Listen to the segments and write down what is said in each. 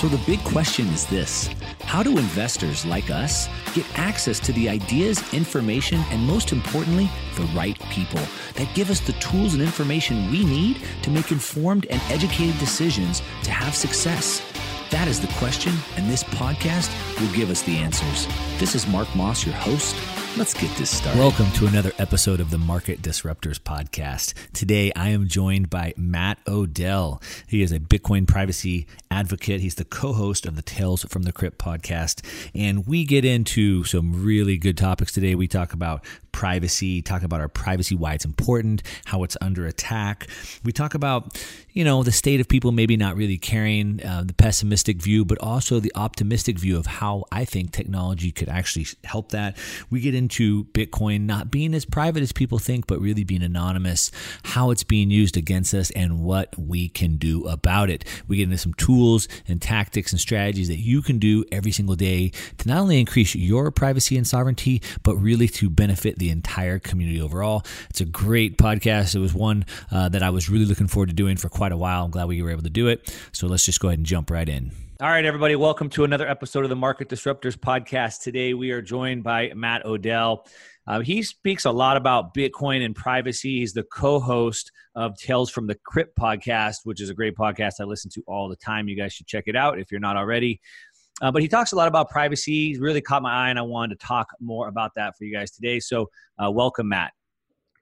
So the big question is this How do investors like us get access to the ideas, information, and most importantly, the right people that give us the tools and information we need to make informed and educated decisions to have success? That is the question, and this podcast will give us the answers. This is Mark Moss, your host. Let's get this started. Welcome to another episode of the Market Disruptors Podcast. Today, I am joined by Matt Odell. He is a Bitcoin privacy advocate. He's the co host of the Tales from the Crypt podcast. And we get into some really good topics today. We talk about privacy, talk about our privacy, why it's important, how it's under attack. We talk about, you know, the state of people maybe not really caring, uh, the pessimistic view, but also the optimistic view of how I think technology could actually help that. We get into Bitcoin not being as private as people think, but really being anonymous, how it's being used against us, and what we can do about it. We get into some tools and tactics and strategies that you can do every single day to not only increase your privacy and sovereignty, but really to benefit the entire community overall. It's a great podcast. It was one uh, that I was really looking forward to doing for quite a while. I'm glad we were able to do it. So let's just go ahead and jump right in. All right, everybody, welcome to another episode of the Market Disruptors podcast. Today we are joined by Matt Odell. Uh, he speaks a lot about Bitcoin and privacy. He's the co host of Tales from the Crypt podcast, which is a great podcast I listen to all the time. You guys should check it out if you're not already. Uh, but he talks a lot about privacy. He's really caught my eye, and I wanted to talk more about that for you guys today. So, uh, welcome, Matt.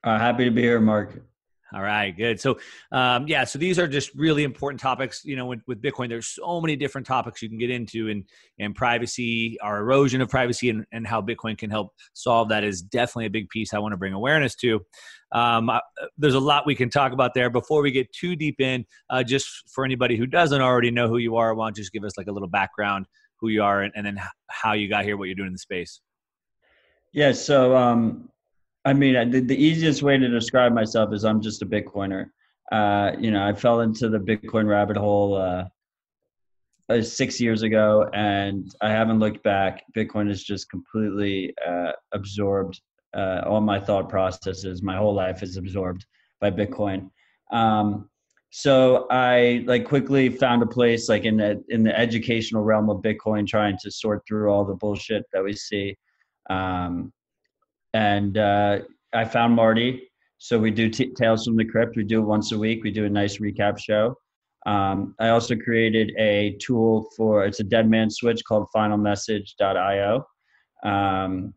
Uh, happy to be here, Mark. All right, good. So, um, yeah, so these are just really important topics. You know, with, with, Bitcoin, there's so many different topics you can get into, and and privacy, our erosion of privacy, and, and how Bitcoin can help solve that is definitely a big piece I want to bring awareness to. Um, uh, there's a lot we can talk about there. Before we get too deep in, uh, just for anybody who doesn't already know who you are, I want to just give us like a little background, who you are, and, and then how you got here, what you're doing in the space. Yeah. So um, I mean, the, the easiest way to describe myself is I'm just a Bitcoiner. Uh, you know, I fell into the Bitcoin rabbit hole uh, uh, six years ago, and I haven't looked back. Bitcoin has just completely uh, absorbed uh, all my thought processes. My whole life is absorbed by Bitcoin. Um, so I like quickly found a place like in the in the educational realm of Bitcoin, trying to sort through all the bullshit that we see. Um, and uh, I found Marty. So we do t- Tales from the Crypt. We do it once a week. We do a nice recap show. Um, I also created a tool for it's a dead man switch called finalmessage.io, um,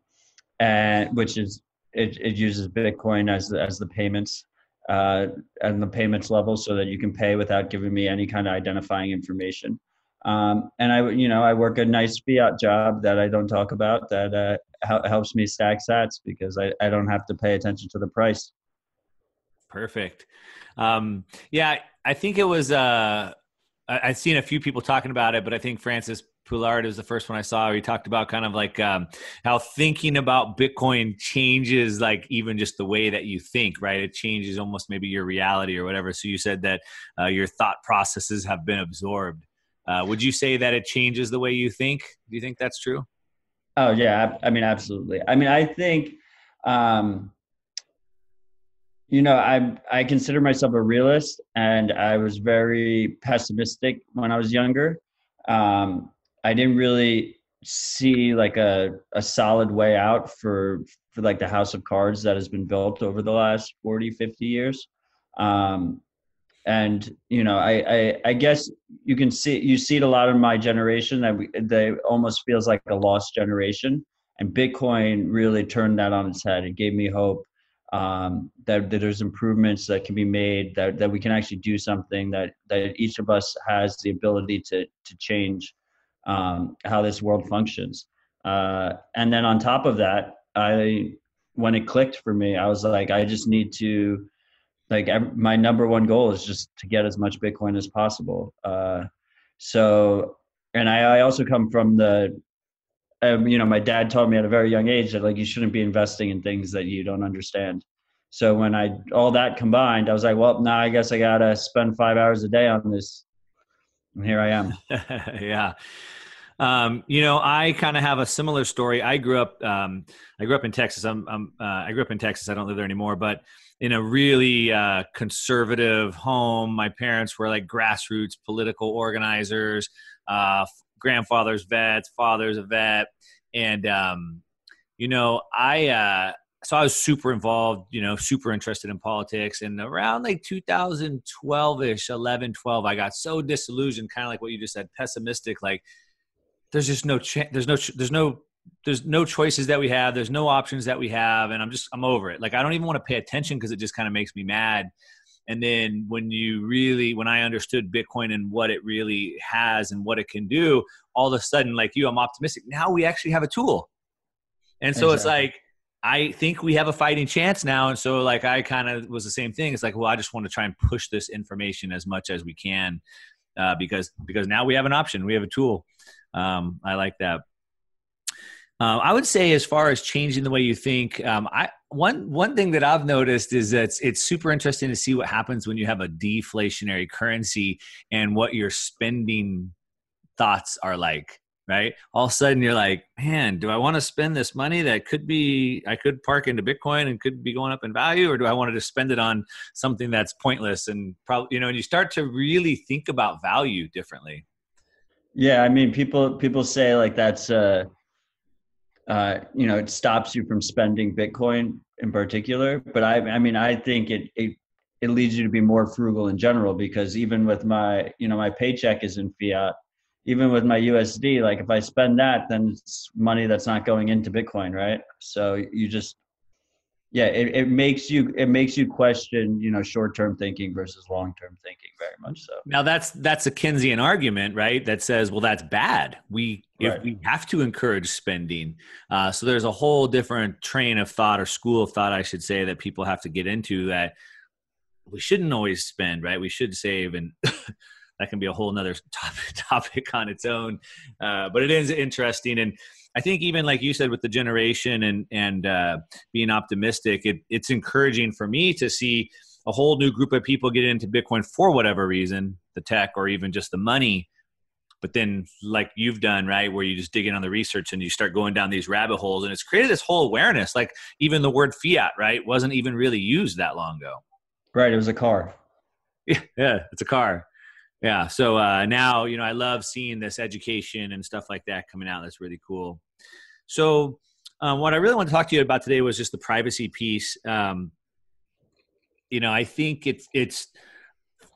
and which is it, it uses Bitcoin as the, as the payments uh, and the payments level so that you can pay without giving me any kind of identifying information. Um, and I, you know, I work a nice fiat job that I don't talk about that uh, helps me stack sats because I, I don't have to pay attention to the price. Perfect. Um, yeah, I think it was, uh, I've seen a few people talking about it, but I think Francis Poulard is the first one I saw. He talked about kind of like um, how thinking about Bitcoin changes, like even just the way that you think, right? It changes almost maybe your reality or whatever. So you said that uh, your thought processes have been absorbed. Uh, would you say that it changes the way you think? Do you think that's true? Oh yeah, I mean absolutely. I mean I think, um, you know, I I consider myself a realist, and I was very pessimistic when I was younger. Um, I didn't really see like a a solid way out for for like the house of cards that has been built over the last 40 50 years. Um and you know I, I, I guess you can see you see it a lot in my generation that we, they almost feels like a lost generation. And bitcoin really turned that on its head. It gave me hope um, that, that there's improvements that can be made that, that we can actually do something that that each of us has the ability to to change um, how this world functions uh, and then on top of that i when it clicked for me i was like i just need to like my number one goal is just to get as much Bitcoin as possible. Uh, so, and I, I, also come from the, um, you know, my dad taught me at a very young age that like you shouldn't be investing in things that you don't understand. So when I all that combined, I was like, well, now I guess I gotta spend five hours a day on this, and here I am. yeah. Um, you know, I kind of have a similar story. I grew up, um, I grew up in Texas. I'm, I'm uh, I grew up in Texas. I don't live there anymore, but in a really uh, conservative home. My parents were like grassroots political organizers. Uh, grandfather's vets, father's a vet, and um, you know, I uh, so I was super involved, you know, super interested in politics. And around like 2012 ish, 11, 12, I got so disillusioned, kind of like what you just said, pessimistic. Like, there's just no chance, there's no, there's no, there's no choices that we have. There's no options that we have. And I'm just, I'm over it. Like, I don't even want to pay attention because it just kind of makes me mad. And then when you really, when I understood Bitcoin and what it really has and what it can do, all of a sudden, like you, I'm optimistic. Now we actually have a tool. And so exactly. it's like, I think we have a fighting chance now. And so, like, I kind of was the same thing. It's like, well, I just want to try and push this information as much as we can uh, because because now we have an option, we have a tool. Um, I like that. Uh, I would say, as far as changing the way you think, um, I one one thing that I've noticed is that it's, it's super interesting to see what happens when you have a deflationary currency and what your spending thoughts are like right? All of a sudden you're like, man, do I want to spend this money that could be, I could park into Bitcoin and could be going up in value, or do I want to just spend it on something that's pointless and probably, you know, and you start to really think about value differently. Yeah. I mean, people, people say like that's, uh, uh, you know, it stops you from spending Bitcoin in particular. But I, I mean, I think it, it, it leads you to be more frugal in general because even with my, you know, my paycheck is in fiat even with my USD, like if I spend that, then it's money that's not going into Bitcoin, right? So you just, yeah, it, it makes you it makes you question, you know, short term thinking versus long term thinking very much so. Now that's that's a Keynesian argument, right? That says, well, that's bad. We right. if we have to encourage spending. Uh, so there's a whole different train of thought or school of thought, I should say, that people have to get into that we shouldn't always spend, right? We should save and that can be a whole nother topic, topic on its own. Uh, but it is interesting. And I think even like you said with the generation and, and uh, being optimistic, it, it's encouraging for me to see a whole new group of people get into Bitcoin for whatever reason, the tech or even just the money. But then, like you've done, right, where you just dig in on the research and you start going down these rabbit holes, and it's created this whole awareness. Like even the word fiat, right, wasn't even really used that long ago. Right, it was a car. Yeah, yeah, it's a car yeah so uh, now you know i love seeing this education and stuff like that coming out. That's really cool. So um, what i really want to talk to you about today was just the privacy piece. Um, you know i think it's it's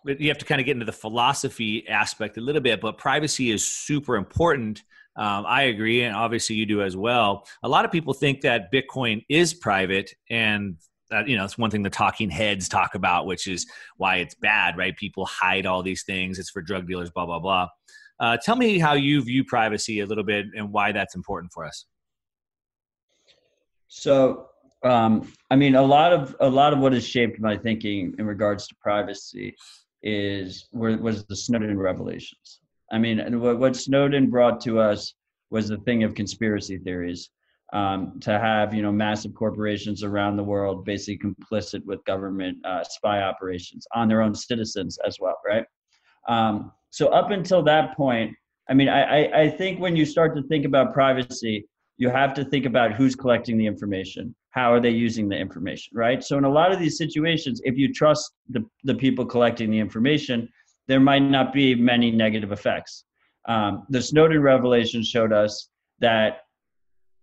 you have to kind of get into the philosophy aspect a little bit but privacy is super important. Um, i agree and obviously you do as well. A lot of people think that bitcoin is private and that you know it's one thing the talking heads talk about which is why it's bad right? People hide all these things. It's for drug dealers blah blah blah. Uh, tell me how you view privacy a little bit and why that's important for us. So um, i mean a lot of a lot of what has shaped my thinking in regards to privacy is was the snowden revelations. I mean what snowden brought to us was the thing of conspiracy theories um, to have you know massive corporations around the world basically complicit with government uh, spy operations on their own citizens as well, right? Um, so up until that point, I mean, I, I think when you start to think about privacy, you have to think about who's collecting the information, how are they using the information, right? So in a lot of these situations, if you trust the, the people collecting the information, there might not be many negative effects. Um, the Snowden revelation showed us that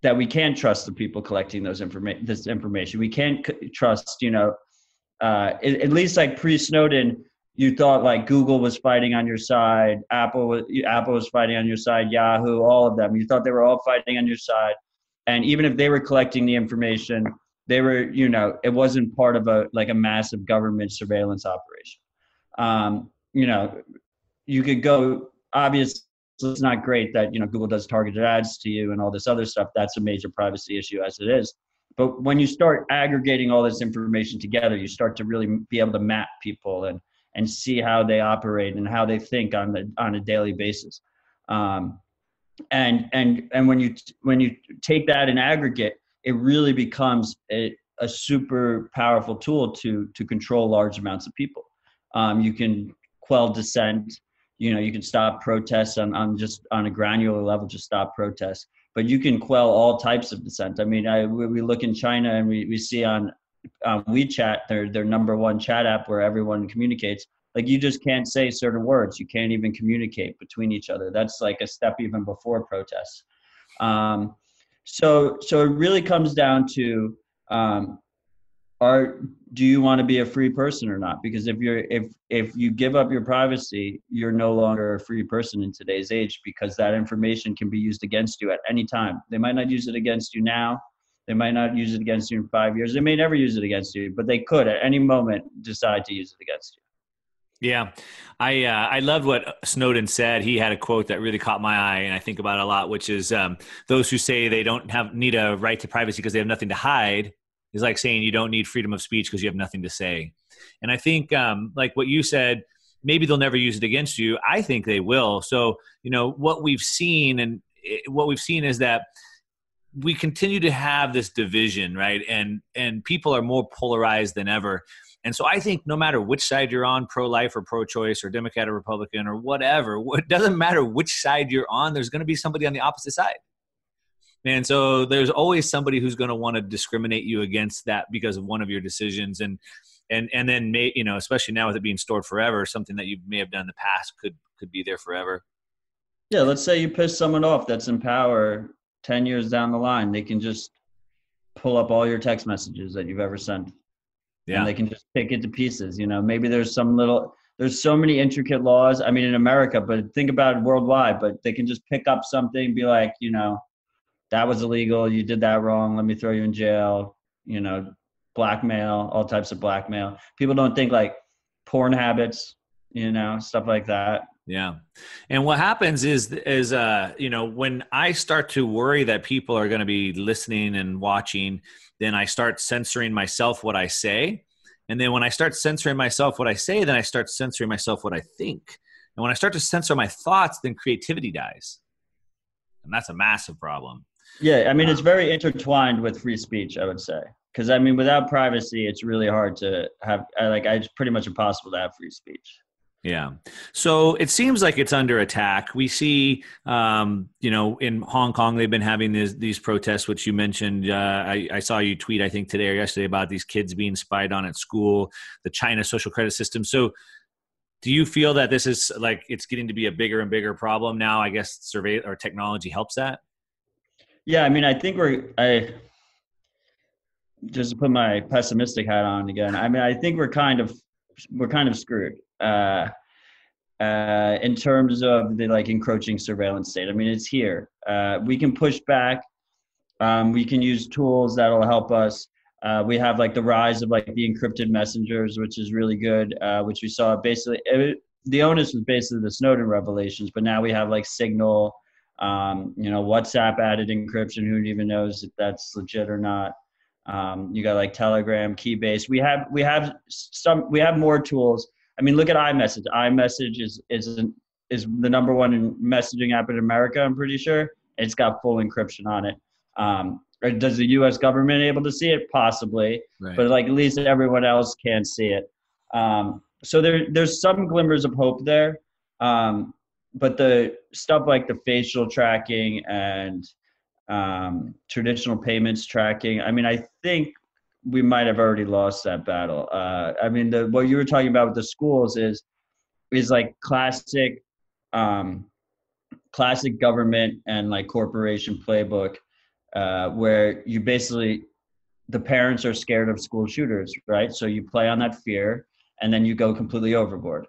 that we can trust the people collecting those information this information. We can't c- trust you know uh, at, least like pre-snowden you thought like google was fighting on your side apple was apple was fighting on your side yahoo all of them. You thought they were all fighting on your side. And even if they were collecting the information they were you know it wasn't part of a like a massive government surveillance operation. Um, you know you could go obviously so it's not great that you know Google does targeted ads to you and all this other stuff. That's a major privacy issue as it is. But when you start aggregating all this information together, you start to really be able to map people and and see how they operate and how they think on the on a daily basis. Um, and and and when you when you take that in aggregate, it really becomes a, a super powerful tool to to control large amounts of people. Um, you can quell dissent you know you can stop protests on, on just on a granular level just stop protests but you can quell all types of dissent i mean I, we look in china and we, we see on WeChat, their their number one chat app where everyone communicates. Like you just can't say certain words. You can't even communicate between each other. That's like a step even before protests. Um, so so it really comes down to um, are do you want to be a free person or not? Because if you're if if you give up your privacy you're no longer a free person in today's age because that information can be used against you at any time. They might not use it against you now. They might not use it against you in five years. They may never use it against you but they could at any moment decide to use it against you. Yeah. I uh, i loved what snowden said. He had a quote that really caught my eye and i think about it a lot which is um, those who say they don't have need a right to privacy because they have nothing to hide is like saying you don't need freedom of speech because you have nothing to say. And I think, um, like what you said, maybe they'll never use it against you. I think they will. So, you know, what we've seen and eh, what we've seen is that we continue to have this division, right? And and people are more polarized than ever. And so I think no matter which side you're on, pro-life or pro-choice or Democrat or Republican or whatever, it doesn't matter which side you're on. There's going to be somebody on the opposite side. And so there's always somebody who's going to want to discriminate you against that because of one of your decisions. And and and then may you know, especially now with it being stored forever, something that you may have done in the past could could be there forever. Yeah, let's say you piss someone off that's in power ten years down the line, they can just pull up all your text messages that you've ever sent. Yeah. And they can just pick it to pieces. You know, maybe there's some little there's so many intricate laws. I mean in America, but think about it worldwide, but they can just pick up something, be like, you know, that was illegal. You did that wrong. Let me throw you in jail. You know, blackmail, all types of blackmail. People don't think like porn habits, you know, stuff like that. Yeah. And what happens is is uh you know when I start to worry that people are going to be listening and watching, then I start censoring myself what I say. And then when I start censoring myself what I say, then I start censoring myself what I think. And when I start to censor my thoughts, then creativity dies. And that's a massive problem. Yeah, I mean, it's very intertwined with free speech, I would say. Because, I mean, without privacy, it's really hard to have, like, it's pretty much impossible to have free speech. Yeah. So it seems like it's under attack. We see, um, you know, in Hong Kong, they've been having these, these protests, which you mentioned. Uh, I, I, saw you tweet, I think, today or yesterday about these kids being spied on at school, the China social credit system. So do you feel that this is like it's getting to be a bigger and bigger problem now? I guess survey or technology helps that. Yeah, I mean, I think we're I just to put my pessimistic hat on again. I mean, I think we're kind of we're kind of screwed uh, uh, in terms of the like encroaching surveillance state. I mean, it's here. Uh, we can push back. Um, we can use tools that'll help us. Uh, we have like the rise of like the encrypted messengers, which is really good. Uh, which we saw basically. It, the onus was basically the Snowden revelations, but now we have like Signal um, you know, WhatsApp added encryption. Who even knows if that's legit or not? Um, you got like Telegram, Keybase. We have we have some we have more tools. I mean, look at iMessage. iMessage is is is the number one messaging app in America. I'm pretty sure it's got full encryption on it. Um, does the U.S. government able to see it? Possibly, right. but like at least everyone else can see it. Um, so there there's some glimmers of hope there. Um, but the stuff like the facial tracking and um, traditional payments tracking, I mean, I think we might have already lost that battle. Uh, I mean, the what you were talking about with the schools is is like classic, um, classic government and like corporation playbook, uh, where you basically the parents are scared of school shooters, right? So you play on that fear, and then you go completely overboard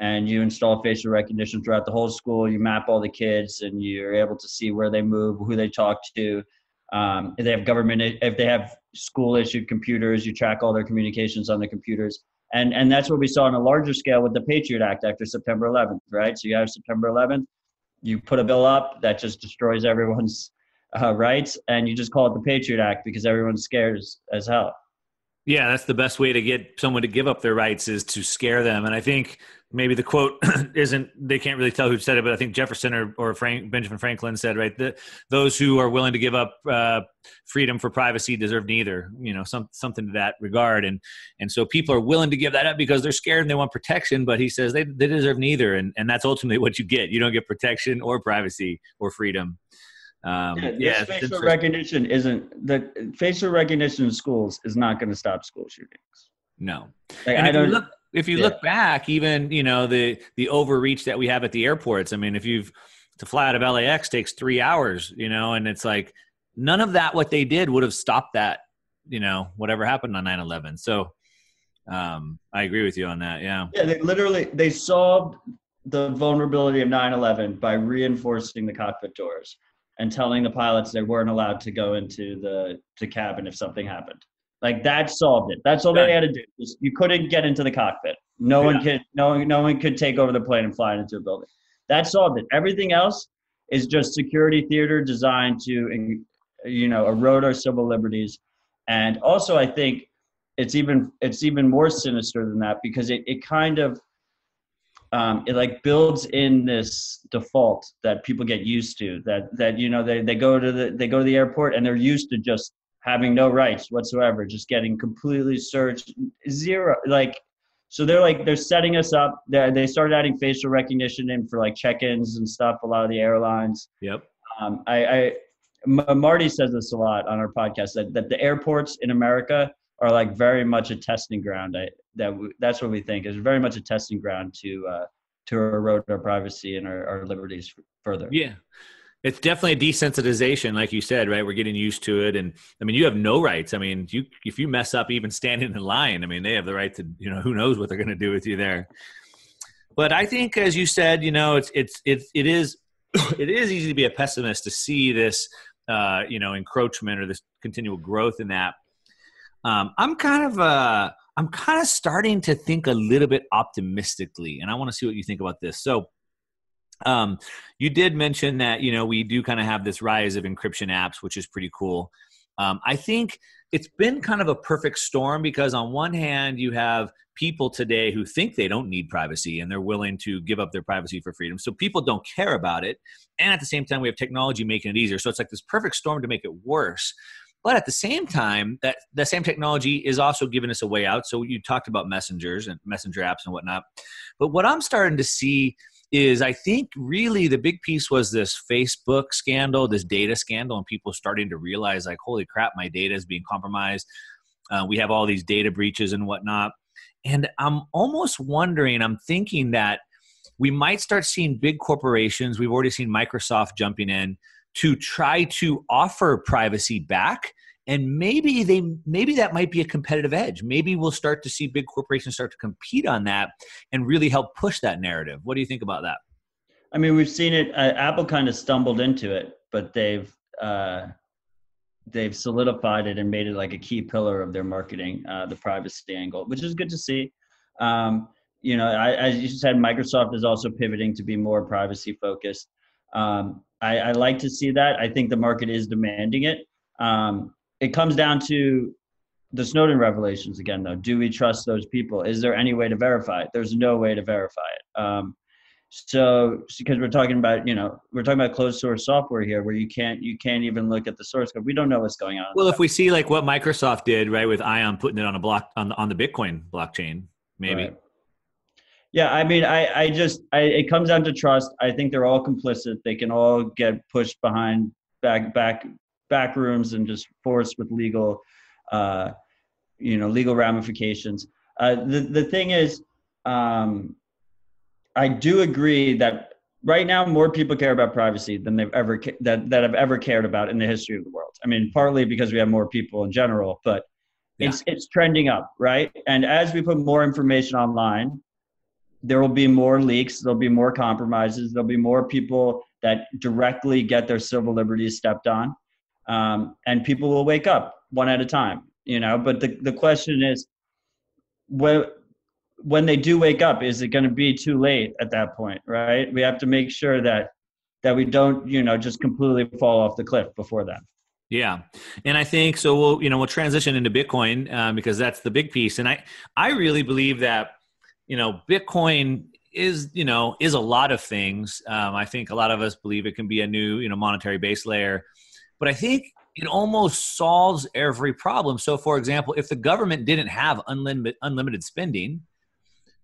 and you install facial recognition throughout the whole school. You map all the kids, and you're able to see where they move, who they talk to. Um, if they have government, if they have school issued computers, you track all their communications on the computers. And, and that's what we saw on a larger scale with the Patriot Act after September 11th, right? So you have September 11th, you put a bill up that just destroys everyone's uh, rights, and you just call it the Patriot Act because everyone's scared as, as hell. Yeah, that's the best way to get someone to give up their rights is to scare them. And I think maybe the quote isn't they can't really tell who said it but i think jefferson or, or Frank, benjamin franklin said right that those who are willing to give up uh, freedom for privacy deserve neither you know some, something to that regard. And and so people are willing to give that up because they're scared and they want protection but he says they, they deserve neither. And, and that's ultimately what you get. You don't get protection or privacy or freedom. Um, yeah, yeah facial recognition isn't the facial recognition in schools is not going to stop school shootings. No, like, I don't. Look, if you yeah. look back, even you know the the overreach that we have at the airports. I mean, if you've to fly out of LAX takes three hours, you know, and it's like none of that what they did would have stopped that, you know, whatever happened on 9-11. So um, I agree with you on that. Yeah. Yeah, they literally they solved the vulnerability of 9-11 by reinforcing the cockpit doors and telling the pilots they weren't allowed to go into the, the cabin if something happened. Like that solved it. That's all they had to do. You couldn't get into the cockpit. No yeah. one could. No, no one could take over the plane and fly it into a building. That solved it. Everything else is just security theater designed to, you know, erode our civil liberties. And also, I think it's even it's even more sinister than that because it, it kind of um, it like builds in this default that people get used to that that you know they, they go to the they go to the airport and they're used to just having no rights whatsoever, just getting completely searched, zero. Like, so they're like they're setting us up. They they started adding facial recognition in for like check-ins and stuff. A lot of the airlines. Yep. Um, I, I M- Marty says this a lot on our podcast that that the airports in America are like very much a testing ground. I, that w- that's what we think is very much a testing ground to uh, to erode our privacy and our, our liberties f- further. Yeah, it's definitely a desensitization, like you said, right? We're getting used to it, and I mean, you have no rights. I mean, you if you mess up even standing in line, I mean, they have the right to, you know, who knows what they're going to do with you there. But I think, as you said, you know, it's it's it's it is it is easy to be a pessimist to see this, uh, you know, encroachment or this continual growth in that. Um, I'm kind of uh, I'm kind of starting to think a little bit optimistically, and I want to see what you think about this. So um, you did mention that you know we do kind of have this rise of encryption apps, which is pretty cool. Um, I think it's been kind of a perfect storm because on one hand you have people today who think they don't need privacy and they're willing to give up their privacy for freedom. So people don't care about it, and at the same time we have technology making it easier. So it's like this perfect storm to make it worse. But at the same time, that the same technology is also giving us a way out. So you talked about messengers and messenger apps and whatnot. But what I'm starting to see is I think really the big piece was this Facebook scandal, this data scandal, and people starting to realize like, holy crap, my data is being compromised. Uh, we have all these data breaches and whatnot. And I'm almost wondering, I'm thinking that we might start seeing big corporations. We've already seen Microsoft jumping in to try to offer privacy back and maybe they maybe that might be a competitive edge. Maybe we'll start to see big corporations start to compete on that and really help push that narrative. What do you think about that? I mean we've seen it uh, apple kind of stumbled into it but they've uh, they've solidified it and made it like a key pillar of their marketing uh, the privacy angle which is good to see. Um, you know I, as you said microsoft is also pivoting to be more privacy focused. Um, I, I, like to see that. I think the market is demanding it. Um, it comes down to the Snowden revelations again, though. Do we trust those people? Is there any way to verify it? There's no way to verify it. Um, so, because we're talking about, you know, we're talking about closed source software here, where you can't, you can't even look at the source code. We don't know what's going on. Well, if we see like what Microsoft did, right, with Ion putting it on a block on the, on the Bitcoin blockchain, maybe. Right. Yeah, I mean, I, I just, I, it comes down to trust. I think they're all complicit. They can all get pushed behind back, back, back rooms and just forced with legal, uh, you know, legal ramifications. Uh, the the thing is, um, I do agree that right now more people care about privacy than they've ever that that have ever cared about in the history of the world. I mean, partly because we have more people in general, but yeah. it's it's trending up, right? And as we put more information online, there will be more leaks, there'll be more compromises, there'll be more people that directly get their civil liberties stepped on um, and people will wake up one at a time you know but the, the question is when when they do wake up is it going to be too late at that point right we have to make sure that that we don't you know just completely fall off the cliff before then yeah, and I think so. We'll you know we'll transition into Bitcoin um, because that's the big piece, and I I really believe that you know Bitcoin is you know is a lot of things. Um, I think a lot of us believe it can be a new you know monetary base layer but I think it almost solves every problem. So, for example, if the government didn't have unlimited unlimited spending,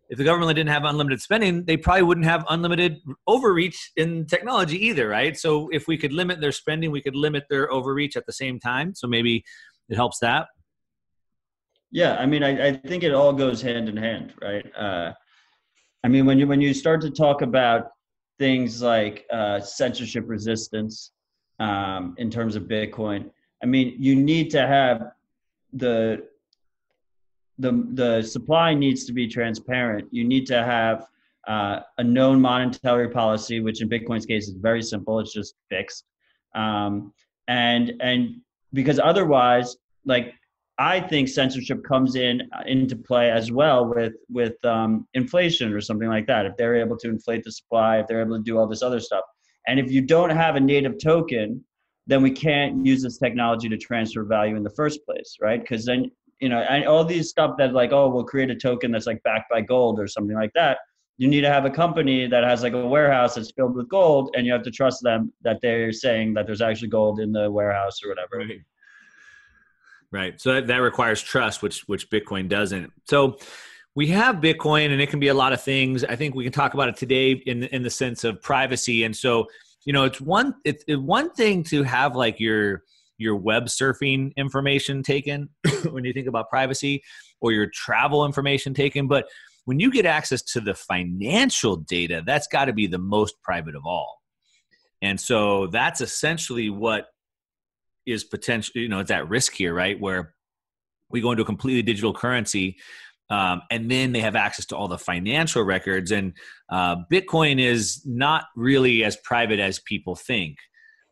if the government didn't have unlimited spending, they probably wouldn't have unlimited overreach in technology either, right? So if we could limit their spending, we could limit their overreach at the same time. So maybe it helps that. Yeah, I mean, I, I think it all goes hand in hand, right? Uh, I mean, when you when you start to talk about things like uh, censorship resistance um, in terms of Bitcoin, I mean, you need to have the the the supply needs to be transparent. You need to have uh, a known monetary policy, which in Bitcoin's case is very simple. It's just fixed, um, and and because otherwise, like I think censorship comes in uh, into play as well with with um, inflation or something like that. If they're able to inflate the supply, if they're able to do all this other stuff, and if you don't have a native token, then we can't use this technology to transfer value in the first place, right? Because then you know, and all these stuff that like, oh, we'll create a token that's like backed by gold or something like that. You need to have a company that has like a warehouse that's filled with gold, and you have to trust them that they're saying that there's actually gold in the warehouse or whatever. Right. Right. So that, that requires trust, which which Bitcoin doesn't. So we have Bitcoin, and it can be a lot of things. I think we can talk about it today in in the sense of privacy. And so, you know, it's one it's, one thing to have like your your web surfing information taken when you think about privacy or your travel information taken. But when you get access to the financial data, that's got to be the most private of all. And so that's essentially what is potential, you know, it's at risk here, right? Where we go into a completely digital currency. Um, and then they have access to all the financial records. And uh, Bitcoin is not really as private as people think.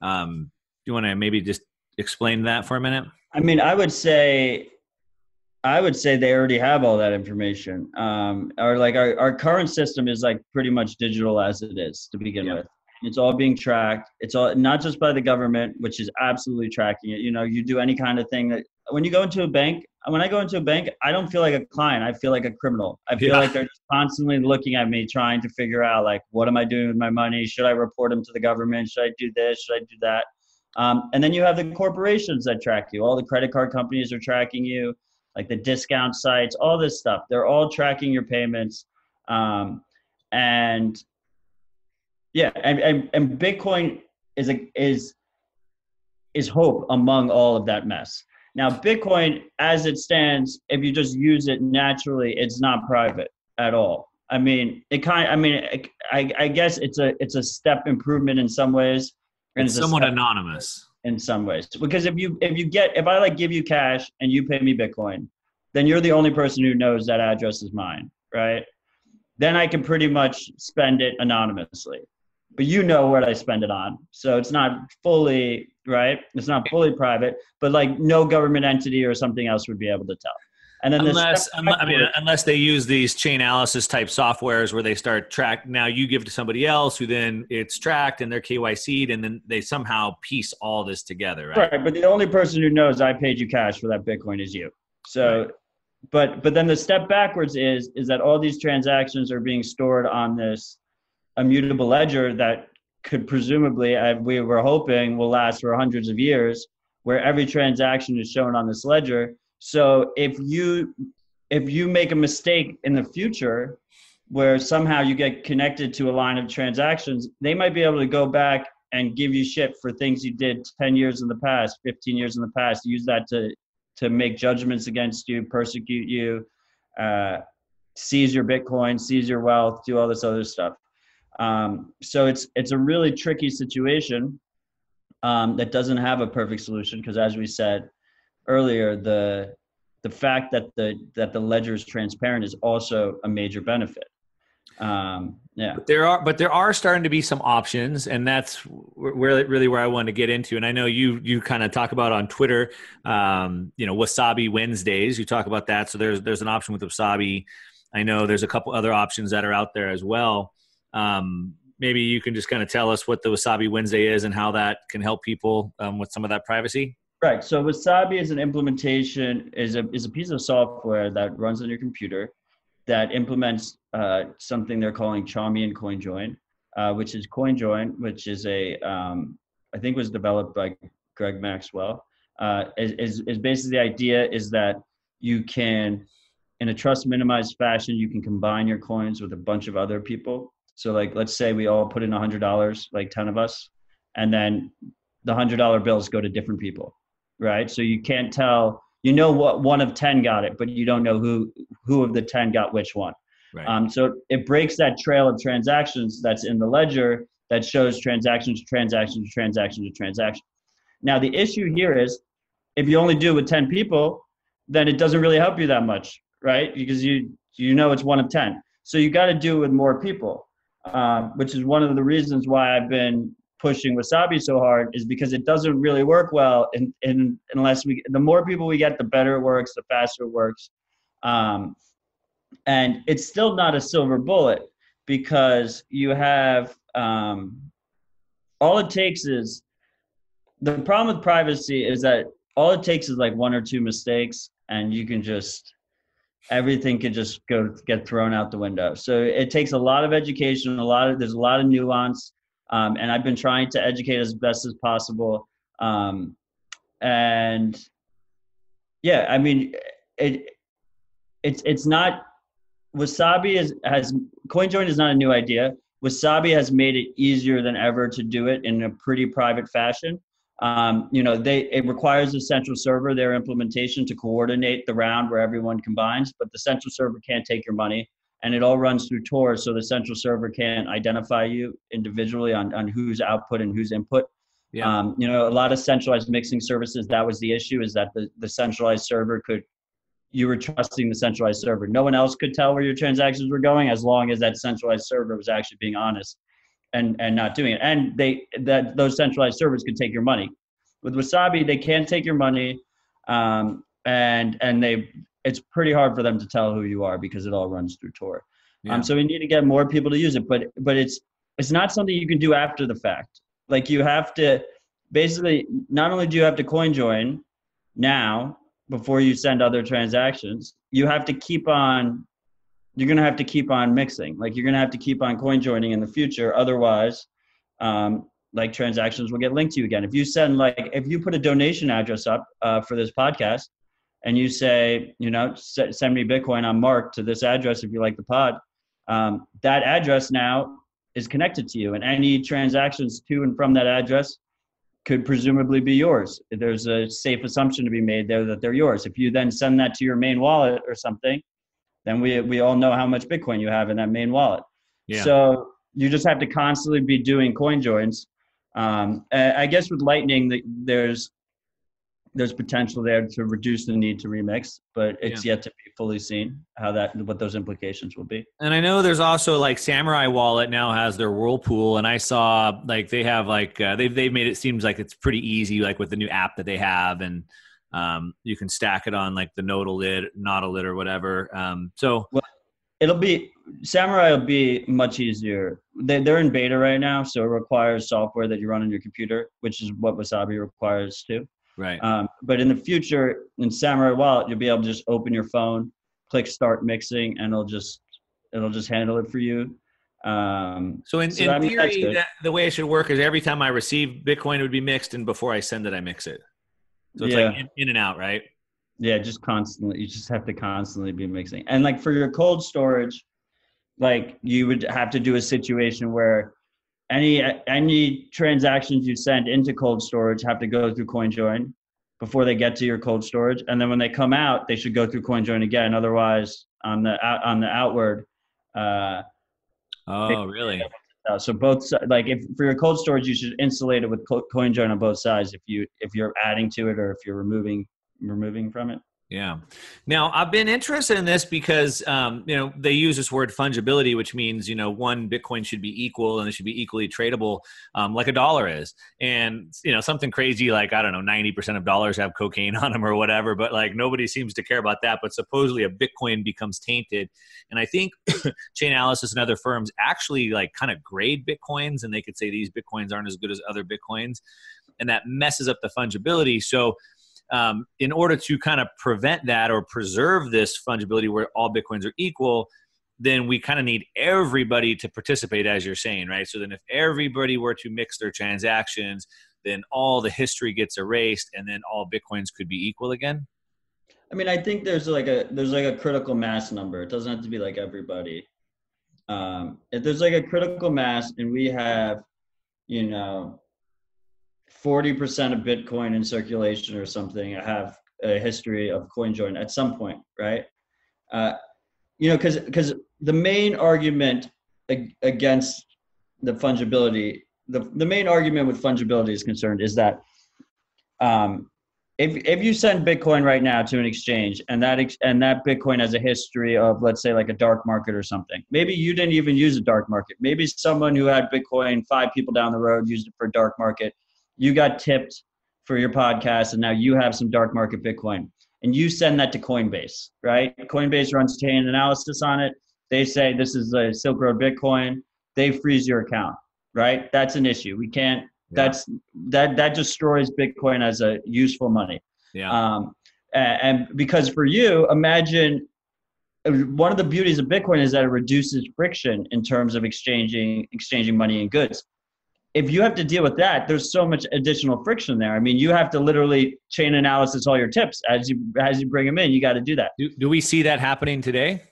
Um, do you want to maybe just explain that for a minute? I mean, I would say, I would say they already have all that information. Um, or like our, our current system is like pretty much digital as it is to begin with. It's all being tracked. It's all not just by the government, which is absolutely tracking it. You know, you do any kind of thing that when you go into a bank, when I go into a bank, I don't feel like a client. I feel like a criminal. I feel yeah. like they're just constantly looking at me, trying to figure out like, what am I doing with my money? Should I report them to the government? Should I do this? Should I do that? Um, and then you have the corporations that track you. All the credit card companies are tracking you, like the discount sites, all this stuff. They're all tracking your payments. Um, and yeah, and, and, and Bitcoin is a, is is hope among all of that mess. Now, Bitcoin, as it stands, if you just use it naturally, it's not private at all. I mean, it kind. I mean, I, I guess it's a it's a step improvement in some ways it's somewhat anonymous in some ways because if you if you get if I like give you cash and you pay me Bitcoin, then you're the only person who knows that address is mine, right? Then I can pretty much spend it anonymously, but you know what I spend it on, so it's not fully right. It's not fully private, but like no government entity or something else would be able to tell. And then unless, I mean, unless they use these chain analysis type softwares where they start track. Now you give to somebody else who then it's tracked and they're KYC'd, and then they somehow piece all this together, right? Right. But the only person who knows I paid you cash for that Bitcoin is you. So, right. but but then the step backwards is is that all these transactions are being stored on this immutable ledger that could presumably, we were hoping, will last for hundreds of years, where every transaction is shown on this ledger so if you if you make a mistake in the future where somehow you get connected to a line of transactions, they might be able to go back and give you shit for things you did 10 years in the past, 15 years in the past, use that to to make judgments against you, persecute you, uh, seize your Bitcoin, seize your wealth, do all this other stuff. Um, so it's it's a really tricky situation um, that doesn't have a perfect solution because, as we said, earlier, the the fact that the that the ledger is transparent is also a major benefit. Um, yeah, but there are but there are starting to be some options, and that's where really where I want to get into. And I know you you kind of talk about on Twitter, um, you know, Wasabi Wednesdays. You talk about that. So there's there's an option with Wasabi. I know there's a couple other options that are out there as well. Um, maybe you can just kind of tell us what the Wasabi Wednesday is and how that can help people um, with some of that privacy. Right. So Wasabi is an implementation is a is a piece of software that runs on your computer that implements uh, something they're calling Chaumian CoinJoin, uh, which is CoinJoin, which is a um, I think was developed by Greg Maxwell. Uh, is, is is basically the idea is that you can in a trust minimized fashion, you can combine your coins with a bunch of other people. So like, let's say we all put in a hundred dollars, like 10 of us, and then the hundred dollar bills go to different people, right? So you can't tell, you know what one of 10 got it, but you don't know who, who of the 10 got which one. Right. Um, so it breaks that trail of transactions that's in the ledger that shows transactions, transactions, transactions, transactions. Now the issue here is if you only do it with 10 people, then it doesn't really help you that much, right? Because you you know it's one of 10. So you got to do it with more people, uh, which is one of the reasons why I've been pushing Wasabi so hard is because it doesn't really work well in unless we the more people we get, the better it works, the faster it works. Um, and it's still not a silver bullet because you have um, all it takes is the problem with privacy is that all it takes is like one or two mistakes and you can just everything could just go get thrown out the window. So it takes a lot of education a lot of there's a lot of nuance um, and i've been trying to educate as best as possible um, and yeah i mean it it's it's not wasabi is has coinjoin is not a new idea. Wasabi has made it easier than ever to do it in a pretty private fashion um, you know, they it requires a central server, their implementation, to coordinate the round where everyone combines. But the central server can't take your money, and it all runs through Tor, so the central server can't identify you individually on on whose output and whose input. Yeah. Um, you know, a lot of centralized mixing services. That was the issue: is that the the centralized server could you were trusting the centralized server. No one else could tell where your transactions were going as long as that centralized server was actually being honest and and not doing it. And they that those centralized servers can take your money. With Wasabi, they can't take your money, um, and and they it's pretty hard for them to tell who you are because it all runs through Tor. Yeah. Um, so we need to get more people to use it, but but it's it's not something you can do after the fact. Like you have to basically not only do you have to coin join now before you send other transactions, you have to keep on you're going to have to keep on mixing. Like you're going to have to keep on coin joining in the future. Otherwise, um, like transactions will get linked to you again. If you send like if you put a donation address up uh, for this podcast, and you say, you know, send me Bitcoin on Mark to this address if you like the pod, um, that address now is connected to you, and any transactions to and from that address could presumably be yours. There's a safe assumption to be made there that they're yours. If you then send that to your main wallet or something, then we we all know how much Bitcoin you have in that main wallet. Yeah. So you just have to constantly be doing coin joins. Um, I guess with Lightning, there's there's potential there to reduce the need to remix, but it's yeah. yet to be fully seen how that what those implications will be. And I know there's also like Samurai Wallet now has their Whirlpool, and I saw like they have like uh, they've they've made it seems like it's pretty easy like with the new app that they have and um, you can stack it on like the nodal lid, nodal lid, or whatever. Um, so well, it'll be Samurai will be much easier. They, they're in beta right now, so it requires software that you run on your computer, which is what Wasabi requires too. Right. Um, but in the future, in Samurai Wallet, you'll be able to just open your phone, click Start Mixing, and it'll just it'll just handle it for you. Um, so in, so in I mean, theory, that, the way it should work is every time I receive Bitcoin, it would be mixed, and before I send it, I mix it. So it's yeah. like in, in and out, right? Yeah, just constantly. You just have to constantly be mixing. And like for your cold storage, like you would have to do a situation where any any transactions you send into cold storage have to go through CoinJoin before they get to your cold storage, and then when they come out, they should go through CoinJoin again. Otherwise, on the on the outward. Uh, oh, really? Uh, so both like if for your cold storage, you should insulate it with CoinJoin on both sides. If you if you're adding to it or if you're removing removing from it. Yeah. Now I've been interested in this because um, you know they use this word fungibility, which means you know one Bitcoin should be equal and it should be equally tradable, um, like a dollar is. And you know something crazy like I don't know, ninety percent of dollars have cocaine on them or whatever, but like nobody seems to care about that. But supposedly a Bitcoin becomes tainted, and I think Chainalysis and other firms actually like kind of grade Bitcoins, and they could say these Bitcoins aren't as good as other Bitcoins, and that messes up the fungibility. So um, in order to kind of prevent that or preserve this fungibility where all bitcoins are equal then we kind of need everybody to participate as you're saying right so then if everybody were to mix their transactions then all the history gets erased and then all bitcoins could be equal again I mean, I think there's like a there's like a critical mass number. It doesn't have to be like everybody. Um, if there's like a critical mass, and we have, you know, forty percent of Bitcoin in circulation or something, have a history of CoinJoin at some point, right? Uh, you know, because because the main argument ag- against the fungibility, the the main argument with fungibility is concerned is that um, if if you send Bitcoin right now to an exchange and that ex- and that Bitcoin has a history of let's say like a dark market or something, maybe you didn't even use a dark market. Maybe someone who had Bitcoin five people down the road used it for a dark market. You got tipped for your podcast, and now you have some dark market Bitcoin, and you send that to Coinbase, right? Coinbase runs chain analysis on it. They say this is a Silk Road Bitcoin. They freeze your account, right? That's an issue. We can't that's that that destroys Bitcoin as a useful money. Yeah. Um, and, and because for you, imagine uh, one of the beauties of Bitcoin is that it reduces friction in terms of exchanging exchanging money and goods. If you have to deal with that, there's so much additional friction there. I mean, you have to literally chain analysis all your tips as you as you bring them in. You got to do that. Do, do we see that happening today?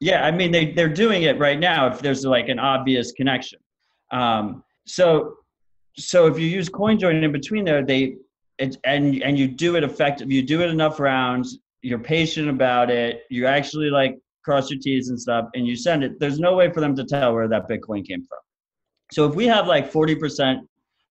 Yeah, I mean they they're doing it right now. If there's like an obvious connection, um, so so if you use CoinJoin in between there, they it, and and you do it effective, you do it enough rounds, you're patient about it, you actually like cross your T's and stuff, and you send it. There's no way for them to tell where that Bitcoin came from. So if we have like 40%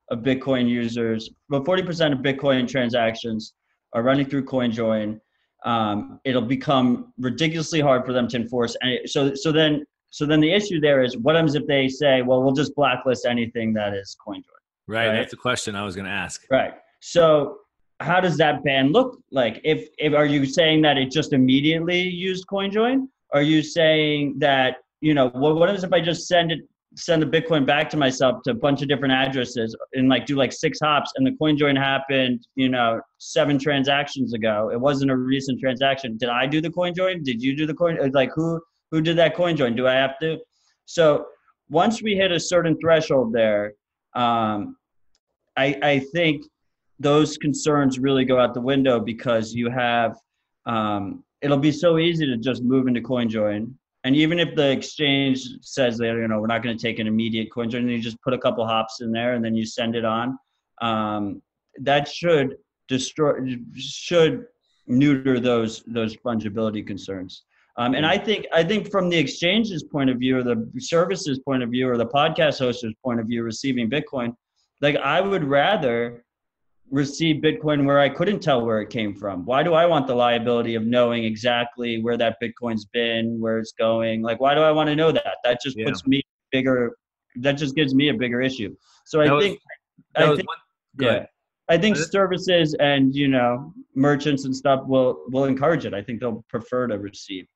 of Bitcoin users, but 40% of Bitcoin transactions are running through CoinJoin, um, it'll become ridiculously hard for them to enforce. And so so then so then the issue there is what happens if they say, well, we'll just blacklist anything that is CoinJoin. Right, right? That's the question I was going to ask. Right. So how does that ban look like? If, if are you saying that it just immediately used CoinJoin? Are you saying that you know what? What if I just send it send the Bitcoin back to myself to a bunch of different addresses and like do like six hops and the CoinJoin happened, you know, seven transactions ago. It wasn't a recent transaction. Did I do the CoinJoin? Did you do the coin? Like who who did that CoinJoin? Do I have to? So once we hit a certain threshold there, um, I, I think those concerns really go out the window because you have um, it'll be so easy to just move into CoinJoin. And even if the exchange says that you know we're not going to take an immediate CoinJoin, you just put a couple hops in there and then you send it on. Um, that should destroy should neuter those those fungibility concerns. Um, and I think I think from the exchange's point of view, or the services point of view, or the podcast hoster's point of view, receiving Bitcoin, like I would rather receive Bitcoin where I couldn't tell where it came from. Why do I want the liability of knowing exactly where that Bitcoin's been, where it's going? Like, why do I want to know that? That just yeah. puts me bigger. That just gives me a bigger issue. So that I was, think, I think, one, yeah, I think services and you know merchants and stuff will will encourage it. I think they'll prefer to receive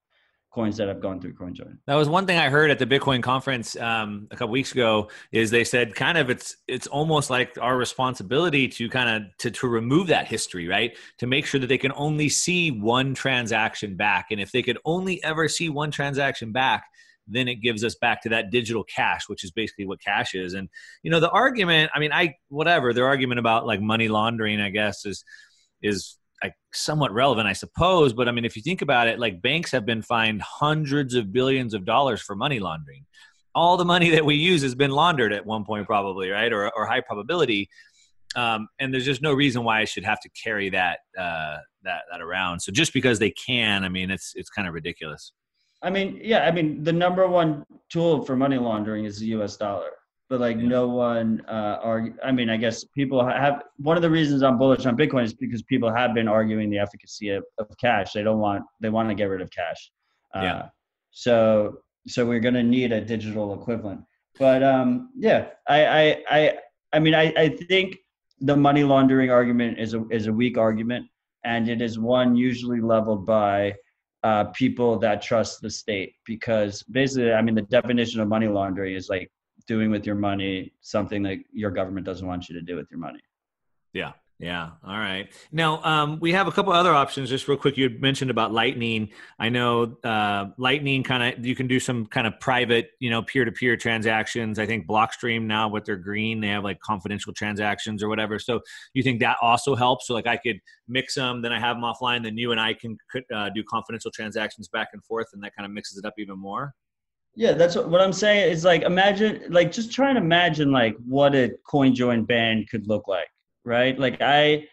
coins that have gone through CoinJoin. That was one thing I heard at the Bitcoin conference um, a couple weeks ago. Is they said kind of it's it's almost like our responsibility to kind of to to remove that history, right? To make sure that they can only see one transaction back, and if they could only ever see one transaction back, then it gives us back to that digital cash, which is basically what cash is. And you know, the argument, I mean, I whatever their argument about like money laundering, I guess is is like somewhat relevant, I suppose. But I mean, if you think about it, like banks have been fined hundreds of billions of dollars for money laundering. All the money that we use has been laundered at one point, probably, right? Or, or high probability. Um, and there's just no reason why I should have to carry that uh, that that around. So just because they can, I mean, it's it's kind of ridiculous. I mean, yeah, I mean, the number one tool for money laundering is the U.S. dollar but like yeah. no one uh argue i mean i guess people have one of the reasons i'm bullish on bitcoin is because people have been arguing the efficacy of, of cash. They don't want they want to get rid of cash. Uh, yeah. so so we're going to need a digital equivalent. But um yeah i i i i mean i i think the money laundering argument is a is a weak argument and it is one usually leveled by uh, people that trust the state because basically i mean the definition of money laundering is like doing with your money something that your government doesn't want you to do with your money. Yeah. Yeah. All right. Now um, we have a couple other options. Just real quick, you mentioned about Lightning. I know uh, Lightning kind of you can do some kind of private, you know, peer-to-peer transactions. I think Blockstream now with their green, they have like confidential transactions or whatever. So you think that also helps? So like I could mix them, then I have them offline, then you and I can uh, do confidential transactions back and forth, and that kind of mixes it up even more. Yeah, that's what, what I'm saying. Is like imagine, like just try and imagine like what a CoinJoin ban could look like right? Like I,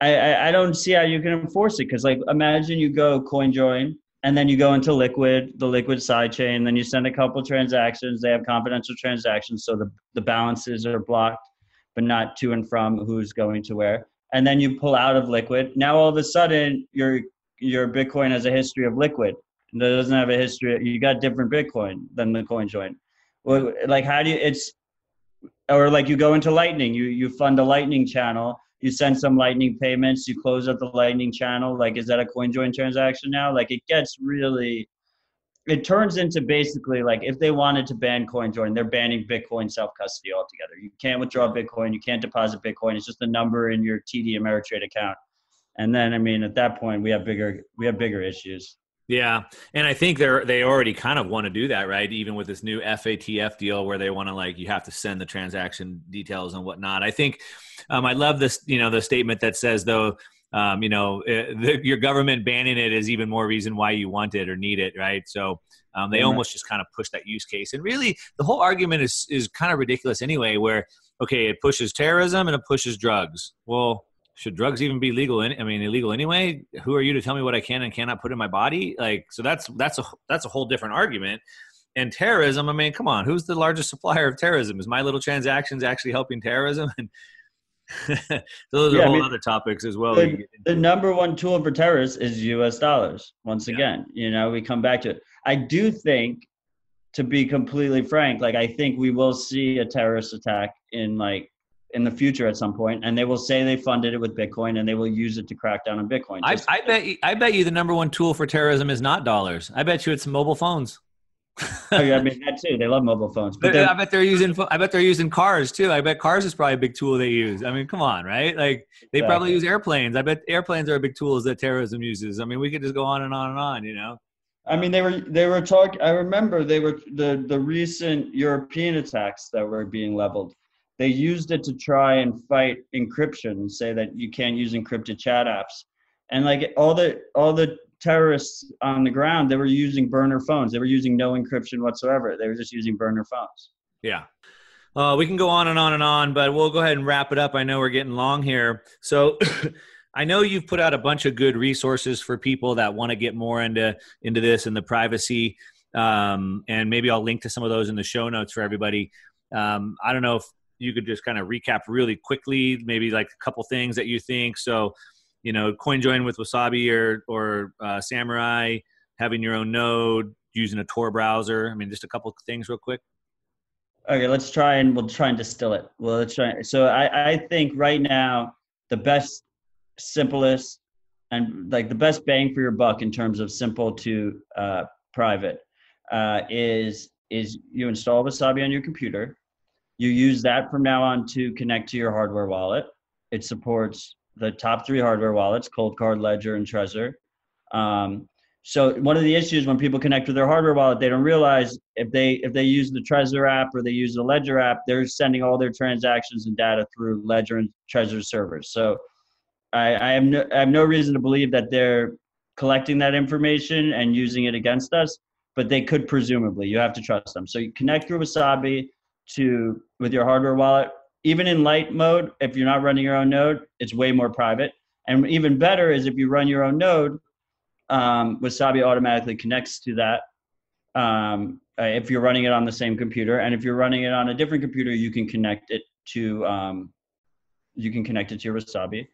I, I don't see how you can enforce it because like imagine you go CoinJoin and then you go into Liquid, the Liquid side chain, then you send a couple transactions. They have confidential transactions, so the the balances are blocked, but not to and from who's going to where. And then you pull out of Liquid. Now all of a sudden your your Bitcoin has a history of Liquid. It doesn't have a history. You got different Bitcoin than the CoinJoin. Well, like how do you? It's or like you go into lightning you you fund a lightning channel you send some lightning payments you close up the lightning channel like is that a CoinJoin transaction now like it gets really it turns into basically like if they wanted to ban CoinJoin they're banning bitcoin self-custody altogether you can't withdraw bitcoin you can't deposit bitcoin it's just a number in your td ameritrade account and then i mean at that point we have bigger we have bigger issues yeah, and I think they're they already kind of want to do that, right? Even with this new FATF deal, where they want to like you have to send the transaction details and whatnot. I think um, I love this, you know, the statement that says though, um, you know, uh, the, your government banning it is even more reason why you want it or need it, right? So um, they almost just kind of push that use case, and really the whole argument is is kind of ridiculous anyway. Where okay, it pushes terrorism and it pushes drugs. Well should drugs even be legal? In, I mean, illegal anyway. Who are you to tell me what I can and cannot put in my body? Like, so that's that's a that's a whole different argument. And terrorism. I mean, come on, who's the largest supplier of terrorism? Is my little transactions actually helping terrorism? And those yeah, are I mean, other topics as well. The, the, number one tool for terrorists is U.S. dollars. Once yeah. again, you know, we come back to it. I do think, to be completely frank, like I think we will see a terrorist attack in like in the future at some point, and they will say they funded it with Bitcoin, and they will use it to crack down on Bitcoin. I, I, bet you, I bet you the number one tool for terrorism is not dollars. I bet you it's mobile phones. oh, yeah, I mean that too. They love mobile phones, but I bet they're using. I bet they're using cars too. I bet cars is probably a big tool they use. I mean, come on, right? Like they exactly. probably use airplanes. I bet airplanes are a big tools that terrorism uses. I mean, we could just go on and on and on. You know. I mean, they were they were talking. I remember they were the the recent European attacks that were being leveled they used it to try and fight encryption and say that you can't use encrypted chat apps. And like all the all the terrorists on the ground they were using burner phones. They were using no encryption whatsoever. They were just using burner phones. Yeah. Uh, we can go on and on and on but we'll go ahead and wrap it up. I know we're getting long here. So i know you've put out a bunch of good resources for people that want to get more into into this and the privacy um, and maybe i'll link to some of those in the show notes for everybody. Um, i don't know if you could just kind of recap really quickly, maybe like a couple things that you think. So, you know, CoinJoin with Wasabi or or uh, Samurai, having your own node, using a Tor browser. I mean, just a couple things real quick. Okay, let's try and we'll try and distill it. Well, let's try. So I, I think right now the best, simplest, and like the best bang for your buck in terms of simple to uh, private uh, is is you install Wasabi on your computer you use that from now on to connect to your hardware wallet. It supports the top three hardware wallets: Coldcard, Ledger, and Trezor. Um, so one of the issues when people connect to their hardware wallet, they don't realize if they if they use the Trezor app or they use the Ledger app, they're sending all their transactions and data through Ledger and Trezor servers. So I, I have no I have no reason to believe that they're collecting that information and using it against us, but they could presumably. You have to trust them. So you connect through Wasabi to with your hardware wallet even in light mode if you're not running your own node it's way more private. And even better is if you run your own node um, wasabi automatically connects to that um, uh, if you're running it on the same computer. And if you're running it on a different computer you can connect it to um, you can connect it to your wasabi.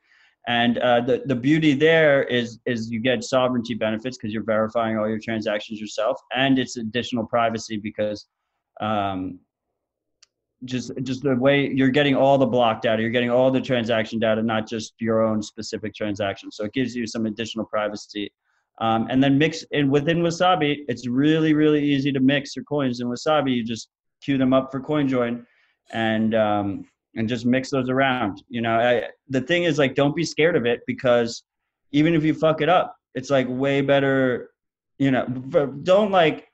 And uh, the, the beauty there is is you get sovereignty benefits because you're verifying all your transactions yourself. And it's additional privacy because um, just just the way you're getting all the block data you're getting all the transaction data not just your own specific transaction so it gives you some additional privacy um, and then mix in within wasabi it's really really easy to mix your coins in wasabi you just queue them up for coinjoin and um, and just mix those around. You know, I, the thing is like, don't be scared of it because even if you fuck it up, it's like way better. You know, don't like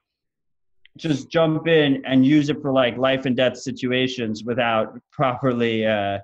just jump in and use it for like life and death situations without properly uh,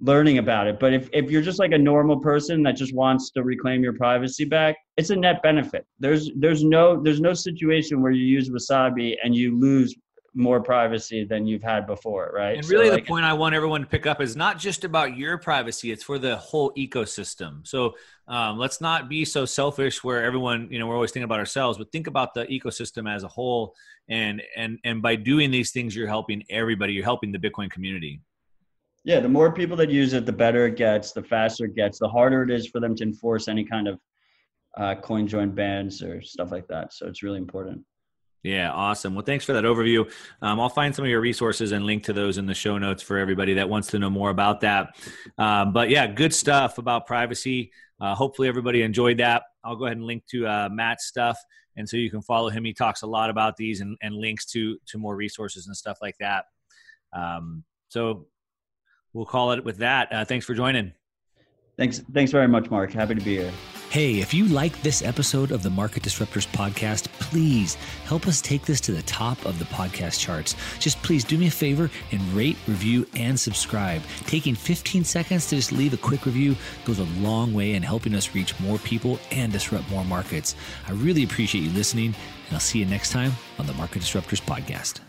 learning about it. But if, if you're just like a normal person that just wants to reclaim your privacy back, it's a net benefit. There's there's no there's no situation where you use wasabi and you lose more privacy than you've had before, right? And really, so, like, the point I want everyone to pick up is not just about your privacy; it's for the whole ecosystem. So um, let's not be so selfish where everyone, you know, we're always thinking about ourselves, but think about the ecosystem as a whole. And and and by doing these things, you're helping everybody. You're helping the Bitcoin community. Yeah, the more people that use it, the better it gets, the faster it gets, the harder it is for them to enforce any kind of uh, coin join bans or stuff like that. So it's really important. Yeah, awesome. Well, thanks for that overview. Um, I'll find some of your resources and link to those in the show notes for everybody that wants to know more about that. Um, but yeah, good stuff about privacy. Uh, hopefully, everybody enjoyed that. I'll go ahead and link to uh, Matt's stuff, and so you can follow him. He talks a lot about these and, and links to to more resources and stuff like that. Um, so we'll call it with that. Uh, thanks for joining. Thanks. Thanks very much, Mark. Happy to be here. Hey, if you like this episode of the Market Disruptors podcast, please help us take this to the top of the podcast charts. Just please do me a favor and rate, review, and subscribe. Taking 15 seconds to just leave a quick review goes a long way in helping us reach more people and disrupt more markets. I really appreciate you listening, and I'll see you next time on the Market Disruptors podcast.